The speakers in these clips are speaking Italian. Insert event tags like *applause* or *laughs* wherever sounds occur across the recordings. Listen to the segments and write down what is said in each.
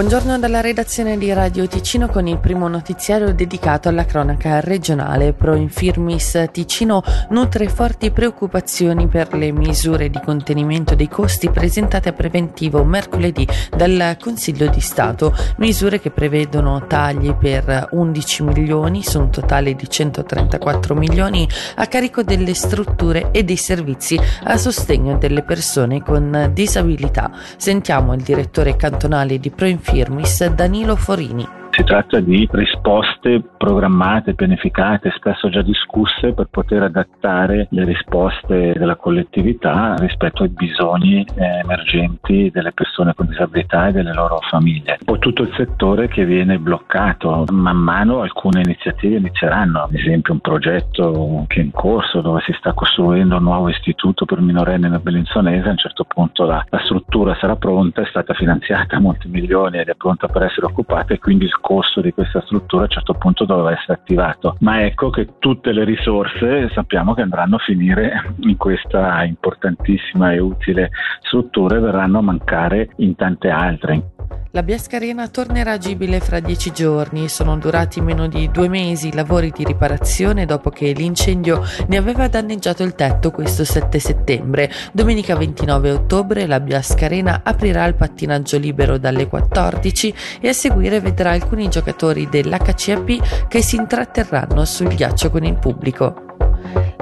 Buongiorno dalla redazione di Radio Ticino con il primo notiziario dedicato alla cronaca regionale. Pro Infirmis Ticino nutre forti preoccupazioni per le misure di contenimento dei costi presentate a preventivo mercoledì dal Consiglio di Stato, misure che prevedono tagli per 11 milioni su un totale di 134 milioni a carico delle strutture e dei servizi a sostegno delle persone con disabilità. Sentiamo il direttore cantonale di Pro Infirmis Firmis Danilo Forini. Si tratta di risposte programmate, pianificate, spesso già discusse per poter adattare le risposte della collettività rispetto ai bisogni eh, emergenti delle persone con disabilità e delle loro famiglie. Poi tutto il settore che viene bloccato. Man mano alcune iniziative inizieranno, ad esempio un progetto che è in corso dove si sta costruendo un nuovo istituto per minorenni nel Bellinzonese, a un certo punto la, la struttura sarà pronta, è stata finanziata a *laughs* molti milioni ed è pronta per essere occupata e quindi il costo di questa struttura a un certo punto doveva essere attivato. Ma ecco che tutte le risorse sappiamo che andranno a finire in questa importantissima e utile struttura e verranno a mancare in tante altre. La Biascarena tornerà agibile fra dieci giorni. Sono durati meno di due mesi i lavori di riparazione dopo che l'incendio ne aveva danneggiato il tetto questo 7 settembre. Domenica 29 ottobre la Biascarena aprirà il pattinaggio libero dalle 14 e a seguire vedrà alcuni giocatori dell'HCAP che si intratterranno sul ghiaccio con il pubblico.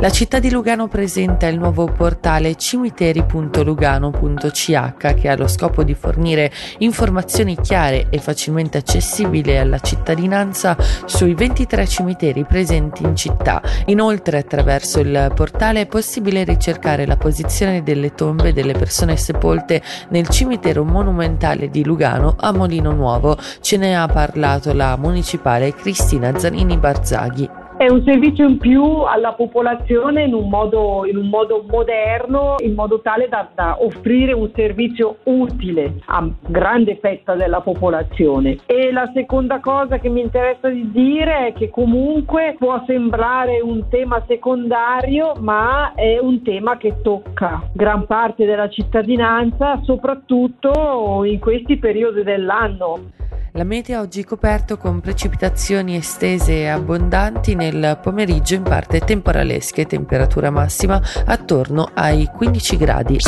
La città di Lugano presenta il nuovo portale cimiteri.lugano.ch che ha lo scopo di fornire informazioni chiare e facilmente accessibili alla cittadinanza sui 23 cimiteri presenti in città. Inoltre attraverso il portale è possibile ricercare la posizione delle tombe delle persone sepolte nel cimitero monumentale di Lugano a Molino Nuovo. Ce ne ha parlato la municipale Cristina Zanini Barzaghi. È un servizio in più alla popolazione in un modo, in un modo moderno, in modo tale da, da, offrire un servizio utile a grande fetta della popolazione. E la seconda cosa che mi interessa di dire è che comunque può sembrare un tema secondario, ma è un tema che tocca gran parte della cittadinanza, soprattutto in questi periodi dell'anno. La media oggi coperto con precipitazioni estese e abbondanti nel pomeriggio in parte temporalesche, temperatura massima attorno ai 15 gradi.